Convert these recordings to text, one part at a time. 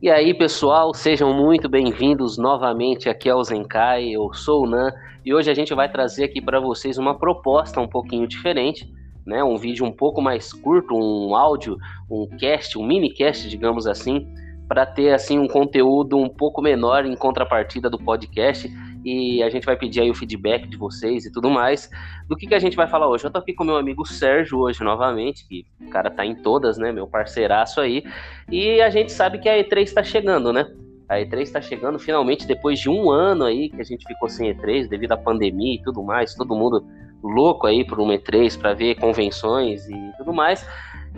E aí, pessoal, sejam muito bem-vindos novamente aqui ao Zenkai. Eu sou o Nan e hoje a gente vai trazer aqui para vocês uma proposta um pouquinho diferente, né? Um vídeo um pouco mais curto, um áudio, um cast, um mini cast, digamos assim, para ter assim um conteúdo um pouco menor em contrapartida do podcast e a gente vai pedir aí o feedback de vocês e tudo mais. Do que, que a gente vai falar hoje? Eu tô aqui com meu amigo Sérgio hoje novamente, que o cara tá em todas, né? Meu parceiraço aí. E a gente sabe que a E3 está chegando, né? A E3 está chegando finalmente depois de um ano aí que a gente ficou sem E3 devido à pandemia e tudo mais, todo mundo louco aí por um E3 para ver convenções e tudo mais.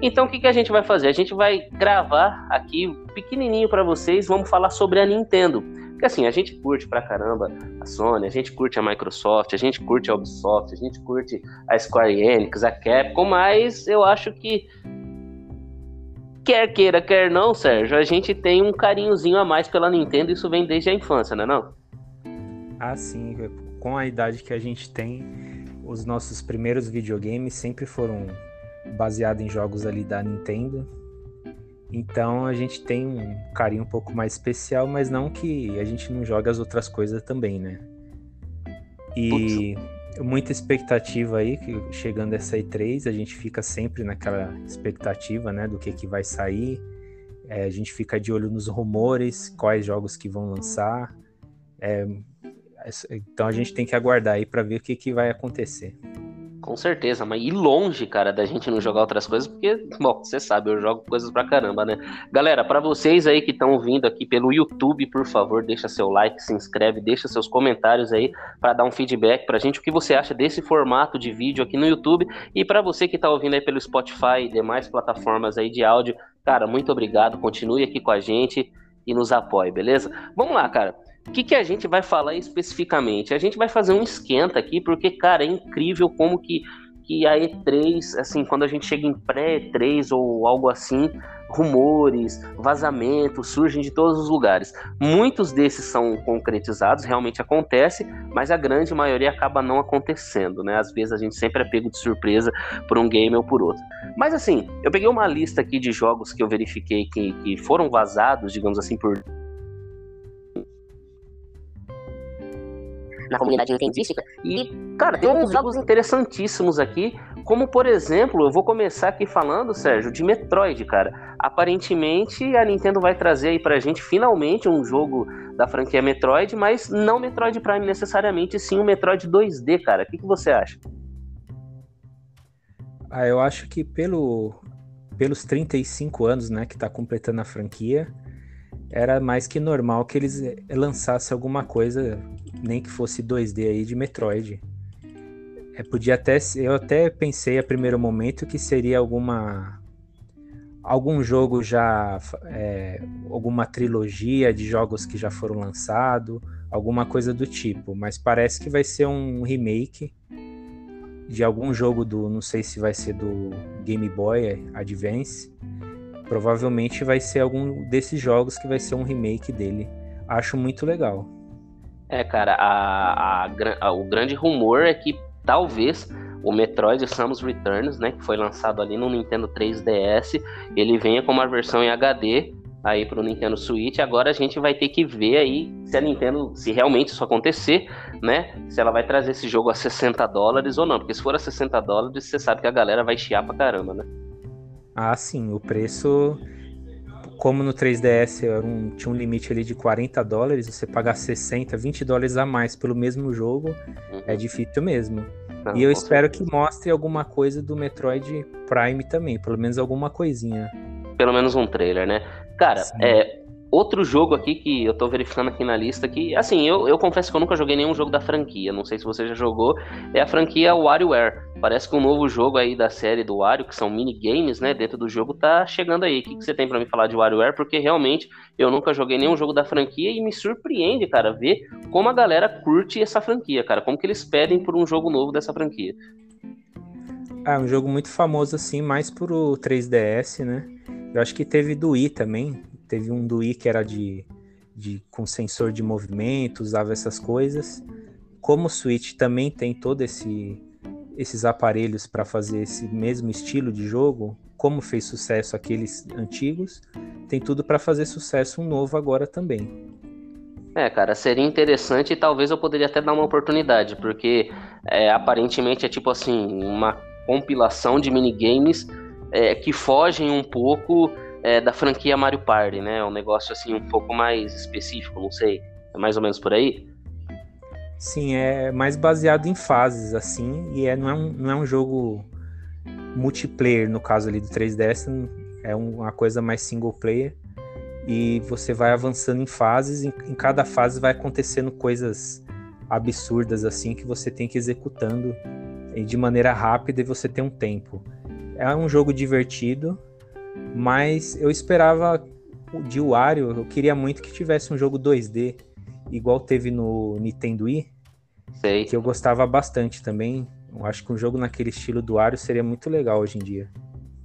Então o que, que a gente vai fazer? A gente vai gravar aqui pequenininho para vocês, vamos falar sobre a Nintendo. Porque assim, a gente curte pra caramba a Sony, a gente curte a Microsoft, a gente curte a Ubisoft, a gente curte a Square Enix, a Capcom, mas eu acho que quer queira, quer não, Sérgio, a gente tem um carinhozinho a mais pela Nintendo, isso vem desde a infância, né não? Ah, sim, com a idade que a gente tem, os nossos primeiros videogames sempre foram baseados em jogos ali da Nintendo. Então a gente tem um carinho um pouco mais especial, mas não que a gente não joga as outras coisas também, né? E Putz. muita expectativa aí, que chegando essa E3, a gente fica sempre naquela expectativa, né, do que, que vai sair. É, a gente fica de olho nos rumores, quais jogos que vão lançar. É, então a gente tem que aguardar aí para ver o que, que vai acontecer. Com certeza, mas ir longe, cara, da gente não jogar outras coisas, porque, bom, você sabe, eu jogo coisas pra caramba, né? Galera, para vocês aí que estão vindo aqui pelo YouTube, por favor, deixa seu like, se inscreve, deixa seus comentários aí para dar um feedback pra gente, o que você acha desse formato de vídeo aqui no YouTube. E para você que tá ouvindo aí pelo Spotify e demais plataformas aí de áudio, cara, muito obrigado, continue aqui com a gente e nos apoie, beleza? Vamos lá, cara. O que, que a gente vai falar especificamente? A gente vai fazer um esquenta aqui, porque, cara, é incrível como que, que a E3, assim, quando a gente chega em pré-E3 ou algo assim, rumores, vazamentos surgem de todos os lugares. Muitos desses são concretizados, realmente acontece, mas a grande maioria acaba não acontecendo, né? Às vezes a gente sempre é pego de surpresa por um game ou por outro. Mas assim, eu peguei uma lista aqui de jogos que eu verifiquei que, que foram vazados, digamos assim, por na comunidade nintendística. E, cara, tem uns jogos interessantíssimos aqui, como, por exemplo, eu vou começar aqui falando, Sérgio, de Metroid, cara. Aparentemente, a Nintendo vai trazer aí pra gente, finalmente, um jogo da franquia Metroid, mas não Metroid Prime necessariamente, sim o um Metroid 2D, cara. O que, que você acha? Ah, eu acho que pelo, pelos 35 anos, né, que tá completando a franquia, era mais que normal que eles lançassem alguma coisa, nem que fosse 2D aí de Metroid. É, podia até, eu até pensei a primeiro momento que seria alguma algum jogo já é, alguma trilogia de jogos que já foram lançados, alguma coisa do tipo, mas parece que vai ser um remake de algum jogo do, não sei se vai ser do Game Boy Advance Provavelmente vai ser algum desses jogos que vai ser um remake dele. Acho muito legal. É, cara, a, a, a, o grande rumor é que talvez o Metroid Samus Returns, né, que foi lançado ali no Nintendo 3DS, ele venha com uma versão em HD aí pro Nintendo Switch. Agora a gente vai ter que ver aí se a Nintendo, se realmente isso acontecer, né, se ela vai trazer esse jogo a 60 dólares ou não, porque se for a 60 dólares, você sabe que a galera vai chiar pra caramba, né? Ah, sim, o preço, como no 3DS um, tinha um limite ali de 40 dólares, você pagar 60, 20 dólares a mais pelo mesmo jogo, uhum. é difícil mesmo. Não, e eu espero certeza. que mostre alguma coisa do Metroid Prime também, pelo menos alguma coisinha. Pelo menos um trailer, né? Cara, é, Outro jogo aqui que eu tô verificando aqui na lista, que, assim, eu, eu confesso que eu nunca joguei nenhum jogo da franquia, não sei se você já jogou, é a franquia WarioWare. Parece que um novo jogo aí da série do Wario, que são minigames, né, dentro do jogo, tá chegando aí. O que, que você tem para me falar de WarioWare? Porque realmente eu nunca joguei nenhum jogo da franquia e me surpreende, cara, ver como a galera curte essa franquia, cara, como que eles pedem por um jogo novo dessa franquia. Ah, um jogo muito famoso assim, mais pro 3DS, né? Eu acho que teve do Wii também, Teve um do Wii que era de, de com sensor de movimento, usava essas coisas. Como o Switch também tem todo esse esses aparelhos para fazer esse mesmo estilo de jogo, como fez sucesso aqueles antigos, tem tudo para fazer sucesso um novo agora também. É, cara, seria interessante e talvez eu poderia até dar uma oportunidade, porque é, aparentemente é tipo assim, uma compilação de minigames é, que fogem um pouco é, da franquia Mario Party, né? Um negócio assim um pouco mais específico, não sei. É mais ou menos por aí? Sim, é mais baseado em fases, assim, e é, não, é um, não é um jogo multiplayer, no caso ali do 3DS, é uma coisa mais single player e você vai avançando em fases, em, em cada fase vai acontecendo coisas absurdas assim que você tem que ir executando de maneira rápida e você tem um tempo. É um jogo divertido, mas eu esperava de Wario, eu queria muito que tivesse um jogo 2D igual teve no Nintendo Wii, Sei. que eu gostava bastante também. Eu acho que um jogo naquele estilo do Wario seria muito legal hoje em dia.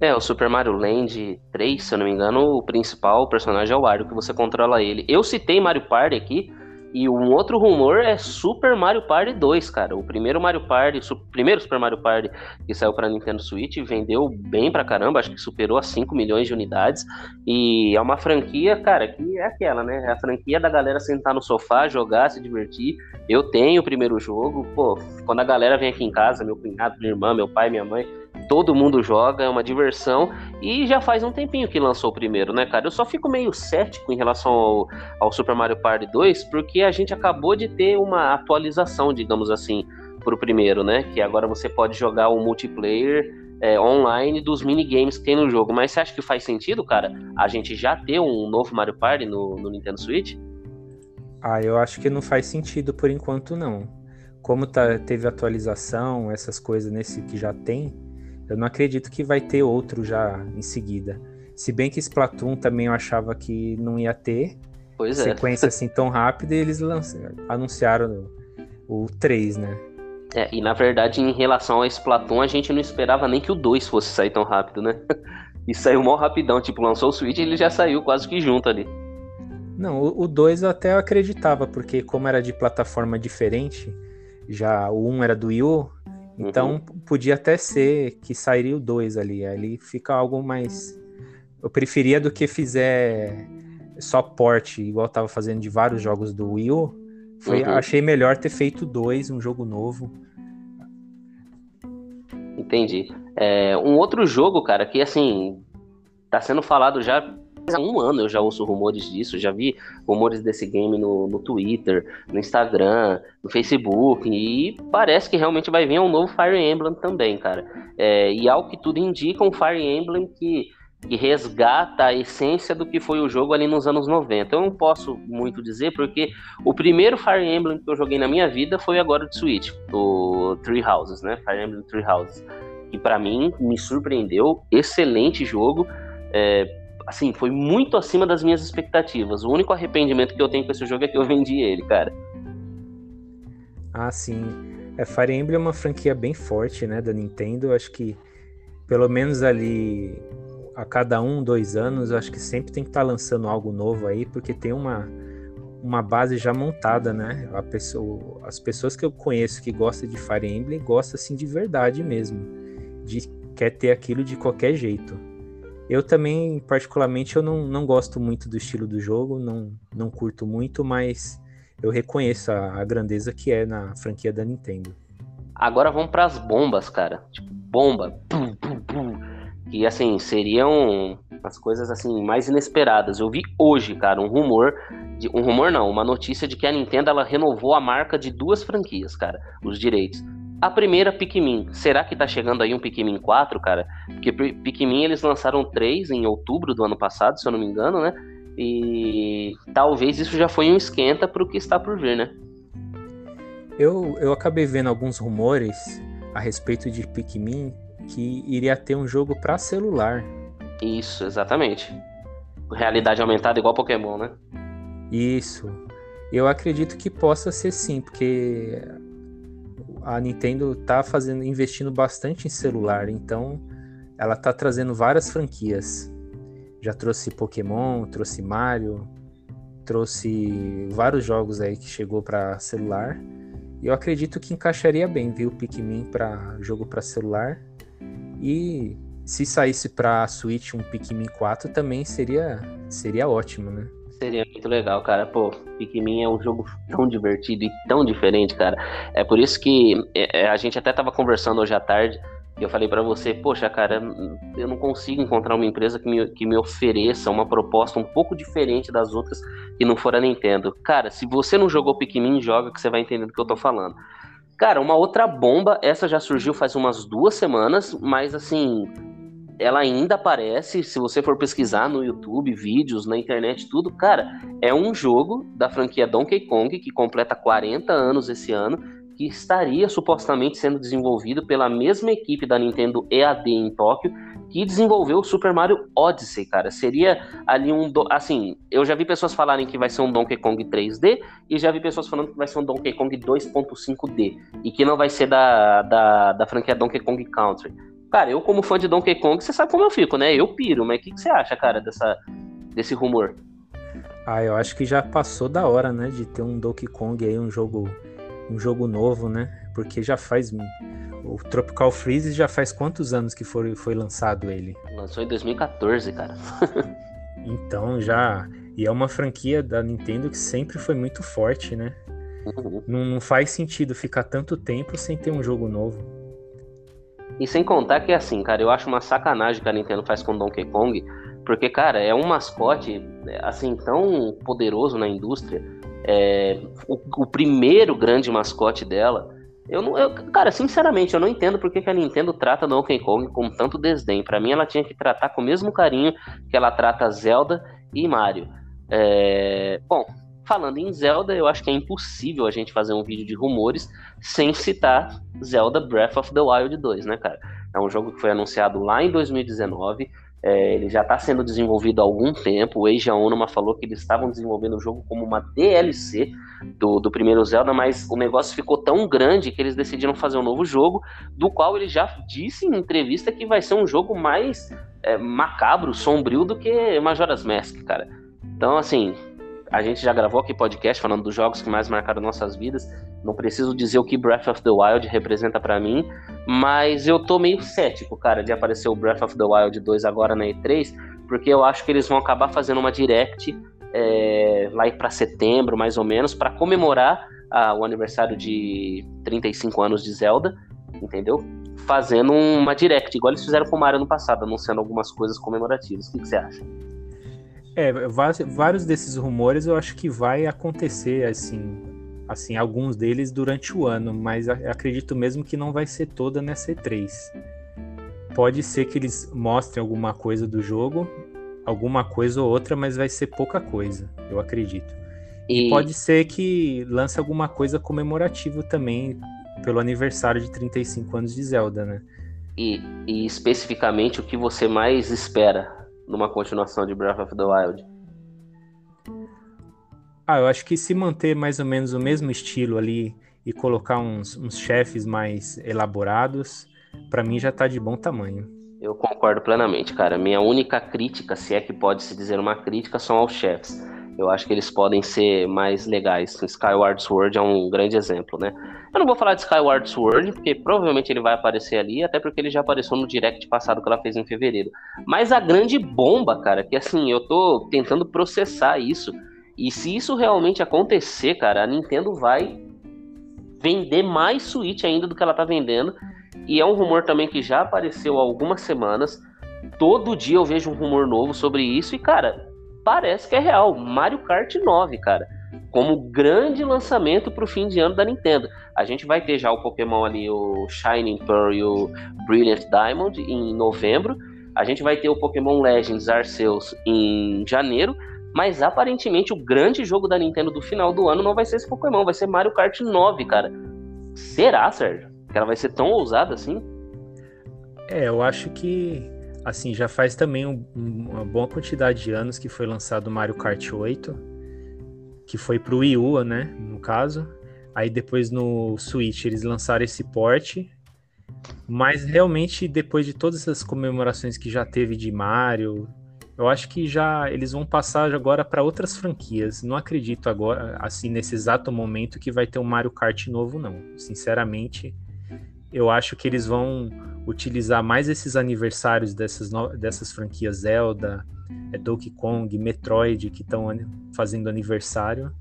É, o Super Mario Land 3, se eu não me engano, o principal personagem é o Wario, que você controla ele. Eu citei Mario Party aqui, e um outro rumor é Super Mario Party 2, cara. O primeiro Mario Party, o primeiro Super Mario Party que saiu para Nintendo Switch, vendeu bem pra caramba, acho que superou as 5 milhões de unidades. E é uma franquia, cara, que é aquela, né? É a franquia da galera sentar no sofá, jogar, se divertir. Eu tenho o primeiro jogo, pô, quando a galera vem aqui em casa, meu cunhado, minha irmã, meu pai, minha mãe, todo mundo joga, é uma diversão. E já faz um tempinho que lançou o primeiro, né, cara? Eu só fico meio cético em relação ao, ao Super Mario Party 2, porque a gente acabou de ter uma atualização, digamos assim, pro primeiro, né? Que agora você pode jogar o multiplayer é, online dos minigames que tem no jogo. Mas você acha que faz sentido, cara, a gente já ter um novo Mario Party no, no Nintendo Switch? Ah, eu acho que não faz sentido por enquanto, não. Como tá, teve atualização, essas coisas nesse que já tem, eu não acredito que vai ter outro já em seguida. Se bem que Splatoon também eu achava que não ia ter pois é. sequência assim tão rápida e eles anunciaram o, o 3, né? É, e na verdade, em relação a Splatoon, a gente não esperava nem que o 2 fosse sair tão rápido, né? E saiu mó rapidão, tipo, lançou o Switch e ele já saiu quase que junto ali. Não, o 2 eu até acreditava, porque como era de plataforma diferente, já o 1 um era do Wii U, então uhum. podia até ser que sairia o 2 ali. Ali fica algo mais. Eu preferia do que fizer só porte, igual tava fazendo de vários jogos do Wii U. Foi, uhum. Achei melhor ter feito dois, um jogo novo. Entendi. É, um outro jogo, cara, que assim, tá sendo falado já há um ano eu já ouço rumores disso, já vi rumores desse game no, no Twitter, no Instagram, no Facebook, e parece que realmente vai vir um novo Fire Emblem também, cara. É, e ao que tudo indica, um Fire Emblem que, que resgata a essência do que foi o jogo ali nos anos 90. Eu não posso muito dizer, porque o primeiro Fire Emblem que eu joguei na minha vida foi agora de Switch, o Three Houses, né? Fire Emblem Three Houses. Que para mim me surpreendeu, excelente jogo. É, assim, foi muito acima das minhas expectativas. O único arrependimento que eu tenho com esse jogo é que eu vendi ele, cara. Ah, sim. É, Fire Emblem é uma franquia bem forte, né, da Nintendo. Acho que pelo menos ali a cada um, dois anos, acho que sempre tem que estar tá lançando algo novo aí, porque tem uma, uma base já montada, né? A pessoa, as pessoas que eu conheço que gostam de Fire Emblem gostam assim de verdade mesmo, de quer ter aquilo de qualquer jeito. Eu também, particularmente, eu não, não gosto muito do estilo do jogo, não, não curto muito, mas eu reconheço a, a grandeza que é na franquia da Nintendo. Agora vamos para as bombas, cara. Tipo, bomba. Pum, pum, pum. Que, assim, seriam as coisas, assim, mais inesperadas. Eu vi hoje, cara, um rumor... De, um rumor não, uma notícia de que a Nintendo, ela renovou a marca de duas franquias, cara. Os direitos. A primeira, Pikmin. Será que tá chegando aí um Pikmin 4, cara? Porque Pikmin eles lançaram três em outubro do ano passado, se eu não me engano, né? E talvez isso já foi um esquenta pro que está por vir, né? Eu, eu acabei vendo alguns rumores a respeito de Pikmin que iria ter um jogo para celular. Isso, exatamente. Realidade aumentada igual Pokémon, né? Isso. Eu acredito que possa ser sim, porque a Nintendo tá fazendo, investindo bastante em celular, então ela tá trazendo várias franquias. Já trouxe Pokémon, trouxe Mario, trouxe vários jogos aí que chegou para celular. E eu acredito que encaixaria bem, viu, Pikmin para jogo para celular. E se saísse para Switch um Pikmin 4 também seria seria ótimo, né? Seria muito legal, cara. Pô, Pikmin é um jogo tão divertido e tão diferente, cara. É por isso que é, é, a gente até tava conversando hoje à tarde e eu falei para você, poxa, cara, eu não consigo encontrar uma empresa que me, que me ofereça uma proposta um pouco diferente das outras que não for a Nintendo. Cara, se você não jogou Pikmin, joga que você vai entender do que eu tô falando. Cara, uma outra bomba, essa já surgiu faz umas duas semanas, mas assim, ela ainda aparece, se você for pesquisar no YouTube, vídeos, na internet, tudo, cara, é um jogo da franquia Donkey Kong que completa 40 anos esse ano que estaria supostamente sendo desenvolvido pela mesma equipe da Nintendo EAD em Tóquio que desenvolveu o Super Mario Odyssey, cara. Seria ali um. Do... Assim, eu já vi pessoas falarem que vai ser um Donkey Kong 3D e já vi pessoas falando que vai ser um Donkey Kong 2.5D e que não vai ser da, da, da franquia Donkey Kong Country. Cara, eu, como fã de Donkey Kong, você sabe como eu fico, né? Eu piro, mas o que, que você acha, cara, dessa, desse rumor? Ah, eu acho que já passou da hora, né, de ter um Donkey Kong aí, um jogo um jogo novo, né? Porque já faz. O Tropical Freeze já faz quantos anos que foi, foi lançado ele? Lançou em 2014, cara. então já. E é uma franquia da Nintendo que sempre foi muito forte, né? Uhum. Não, não faz sentido ficar tanto tempo sem ter um jogo novo. E sem contar que, assim, cara, eu acho uma sacanagem que a Nintendo faz com Donkey Kong, porque, cara, é um mascote, assim, tão poderoso na indústria é, o, o, primeiro grande mascote dela. Eu não, eu, cara, sinceramente, eu não entendo porque que a Nintendo trata Donkey Kong com tanto desdém. Para mim, ela tinha que tratar com o mesmo carinho que ela trata Zelda e Mario. É, bom, falando em Zelda, eu acho que é impossível a gente fazer um vídeo de rumores sem citar Zelda Breath of the Wild 2, né, cara? É um jogo que foi anunciado lá em 2019 é, ele já está sendo desenvolvido há algum tempo. O Eiji Aonuma falou que eles estavam desenvolvendo o jogo como uma DLC do, do primeiro Zelda, mas o negócio ficou tão grande que eles decidiram fazer um novo jogo, do qual ele já disse em entrevista que vai ser um jogo mais é, macabro, sombrio do que Majora's Mask, cara. Então, assim, a gente já gravou aqui podcast falando dos jogos que mais marcaram nossas vidas. Não preciso dizer o que Breath of the Wild representa para mim, mas eu tô meio cético, cara, de aparecer o Breath of the Wild 2 agora na E3, porque eu acho que eles vão acabar fazendo uma direct é, lá para setembro, mais ou menos, para comemorar a, o aniversário de 35 anos de Zelda, entendeu? Fazendo uma direct, igual eles fizeram com o Mario no passado, anunciando algumas coisas comemorativas. O que, que você acha? É, vários desses rumores eu acho que vai acontecer, assim, assim, alguns deles durante o ano, mas acredito mesmo que não vai ser toda nessa E3. Pode ser que eles mostrem alguma coisa do jogo, alguma coisa ou outra, mas vai ser pouca coisa, eu acredito. E, e pode ser que lance alguma coisa comemorativa também pelo aniversário de 35 anos de Zelda, né? E, e especificamente o que você mais espera numa continuação de Breath of the Wild? Ah, eu acho que se manter mais ou menos o mesmo estilo ali e colocar uns, uns chefes mais elaborados, para mim já tá de bom tamanho. Eu concordo plenamente, cara. Minha única crítica, se é que pode se dizer uma crítica, são aos chefes. Eu acho que eles podem ser mais legais. Skyward Sword é um grande exemplo, né? Eu não vou falar de Skyward Sword, porque provavelmente ele vai aparecer ali, até porque ele já apareceu no direct passado que ela fez em fevereiro. Mas a grande bomba, cara, que assim, eu tô tentando processar isso. E se isso realmente acontecer, cara, a Nintendo vai vender mais Switch ainda do que ela tá vendendo. E é um rumor também que já apareceu há algumas semanas. Todo dia eu vejo um rumor novo sobre isso. E, cara, parece que é real. Mario Kart 9, cara. Como grande lançamento para o fim de ano da Nintendo. A gente vai ter já o Pokémon ali, o Shining Pearl e o Brilliant Diamond em novembro. A gente vai ter o Pokémon Legends Arceus em janeiro. Mas aparentemente o grande jogo da Nintendo do final do ano não vai ser esse Pokémon, vai ser Mario Kart 9, cara. Será, Sérgio? Que ela vai ser tão ousada assim? É, eu acho que assim, já faz também um, uma boa quantidade de anos que foi lançado o Mario Kart 8, que foi pro Wii U, né, no caso. Aí depois no Switch eles lançaram esse porte, mas realmente depois de todas essas comemorações que já teve de Mario, eu acho que já eles vão passar agora para outras franquias. Não acredito agora, assim, nesse exato momento que vai ter um Mario Kart novo, não. Sinceramente, eu acho que eles vão utilizar mais esses aniversários dessas, dessas franquias Zelda, é Donkey Kong, Metroid, que estão fazendo aniversário,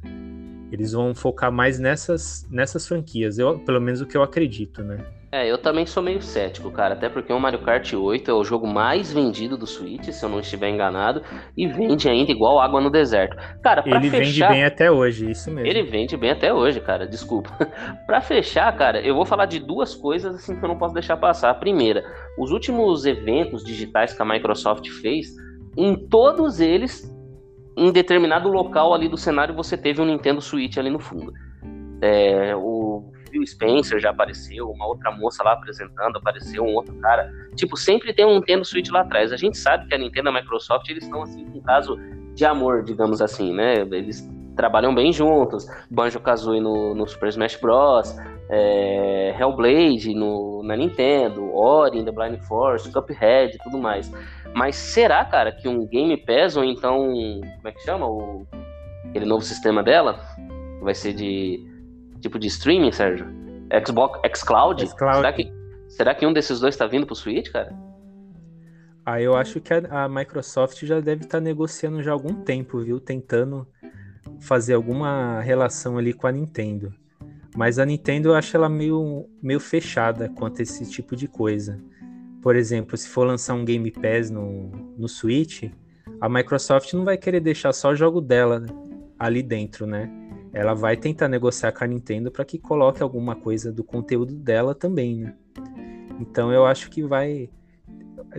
eles vão focar mais nessas, nessas franquias, eu, pelo menos o que eu acredito, né? É, eu também sou meio cético, cara, até porque o Mario Kart 8 é o jogo mais vendido do Switch, se eu não estiver enganado, e vende ainda igual água no deserto. Cara, pra Ele fechar... vende bem até hoje, isso mesmo. Ele vende bem até hoje, cara, desculpa. pra fechar, cara, eu vou falar de duas coisas assim que eu não posso deixar passar. A primeira, os últimos eventos digitais que a Microsoft fez, em todos eles, em determinado local ali do cenário, você teve um Nintendo Switch ali no fundo. É, o Phil Spencer já apareceu, uma outra moça lá apresentando, apareceu um outro cara. Tipo, sempre tem um Nintendo Switch lá atrás. A gente sabe que a Nintendo e a Microsoft, eles estão assim, com um caso de amor, digamos assim, né? Eles trabalham bem juntos. Banjo-Kazooie no, no Super Smash Bros., é, Hellblade no, na Nintendo, Ori the Blind Force, Cuphead e tudo mais. Mas será, cara, que um Game Pass ou então, como é que chama? O, aquele novo sistema dela vai ser de tipo de streaming, Sérgio? Xbox, xCloud? xCloud. Será que, será que um desses dois está vindo pro Switch, cara? Ah, eu acho que a, a Microsoft já deve estar tá negociando já há algum tempo, viu? Tentando fazer alguma relação ali com a Nintendo. Mas a Nintendo eu acho ela meio, meio fechada quanto a esse tipo de coisa. Por exemplo, se for lançar um Game Pass no, no Switch, a Microsoft não vai querer deixar só o jogo dela ali dentro, né? Ela vai tentar negociar com a Nintendo para que coloque alguma coisa do conteúdo dela também, né? Então eu acho que vai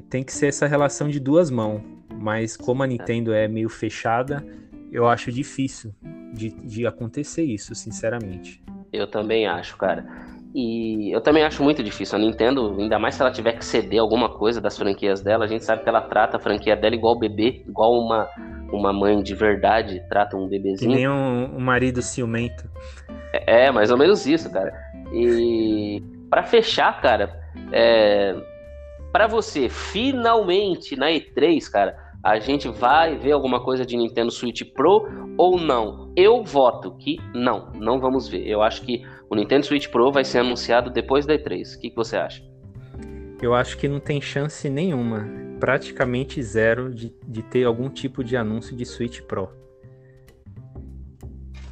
tem que ser essa relação de duas mãos, mas como a Nintendo é meio fechada, eu acho difícil de, de acontecer isso, sinceramente. Eu também acho, cara. E eu também acho muito difícil. A Nintendo, ainda mais se ela tiver que ceder alguma coisa das franquias dela, a gente sabe que ela trata a franquia dela igual bebê, igual uma, uma mãe de verdade trata um bebezinho. Que nem um, um marido ciumento. É, é, mais ou menos isso, cara. E para fechar, cara, é, para você, finalmente na E3, cara, a gente vai ver alguma coisa de Nintendo Switch Pro ou não? Eu voto que não, não vamos ver. Eu acho que o Nintendo Switch Pro vai ser anunciado depois da E3. O que, que você acha? Eu acho que não tem chance nenhuma praticamente zero de, de ter algum tipo de anúncio de Switch Pro.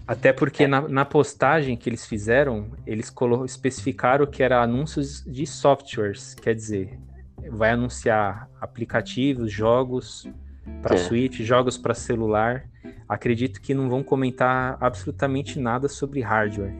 Até porque é. na, na, postagem que eles fizeram, eles especificaram que era anúncios de softwares, quer dizer, vai anunciar aplicativos, jogos para é. Switch, jogos para celular. Acredito que não vão comentar absolutamente nada sobre hardware.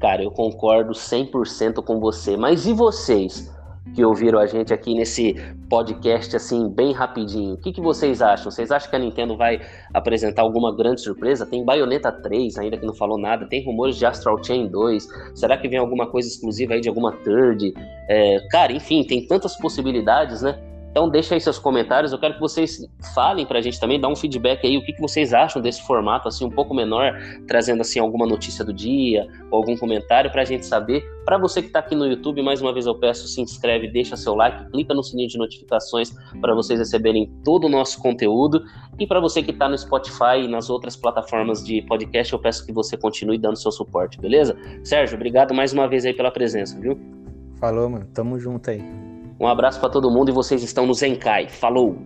Cara, eu concordo 100% com você. Mas e vocês? Que ouviram a gente aqui nesse podcast assim bem rapidinho. O que, que vocês acham? Vocês acham que a Nintendo vai apresentar alguma grande surpresa? Tem Bayonetta 3 ainda que não falou nada, tem rumores de Astral Chain 2. Será que vem alguma coisa exclusiva aí de alguma third? É, cara, enfim, tem tantas possibilidades, né? Então deixa aí seus comentários, eu quero que vocês falem para a gente também, dá um feedback aí, o que, que vocês acham desse formato assim um pouco menor, trazendo assim alguma notícia do dia ou algum comentário para a gente saber. Para você que está aqui no YouTube, mais uma vez eu peço, se inscreve, deixa seu like, clica no sininho de notificações para vocês receberem todo o nosso conteúdo. E para você que está no Spotify e nas outras plataformas de podcast, eu peço que você continue dando seu suporte, beleza? Sérgio, obrigado mais uma vez aí pela presença, viu? Falou, mano. Tamo junto aí. Um abraço para todo mundo e vocês estão no Zenkai. Falou!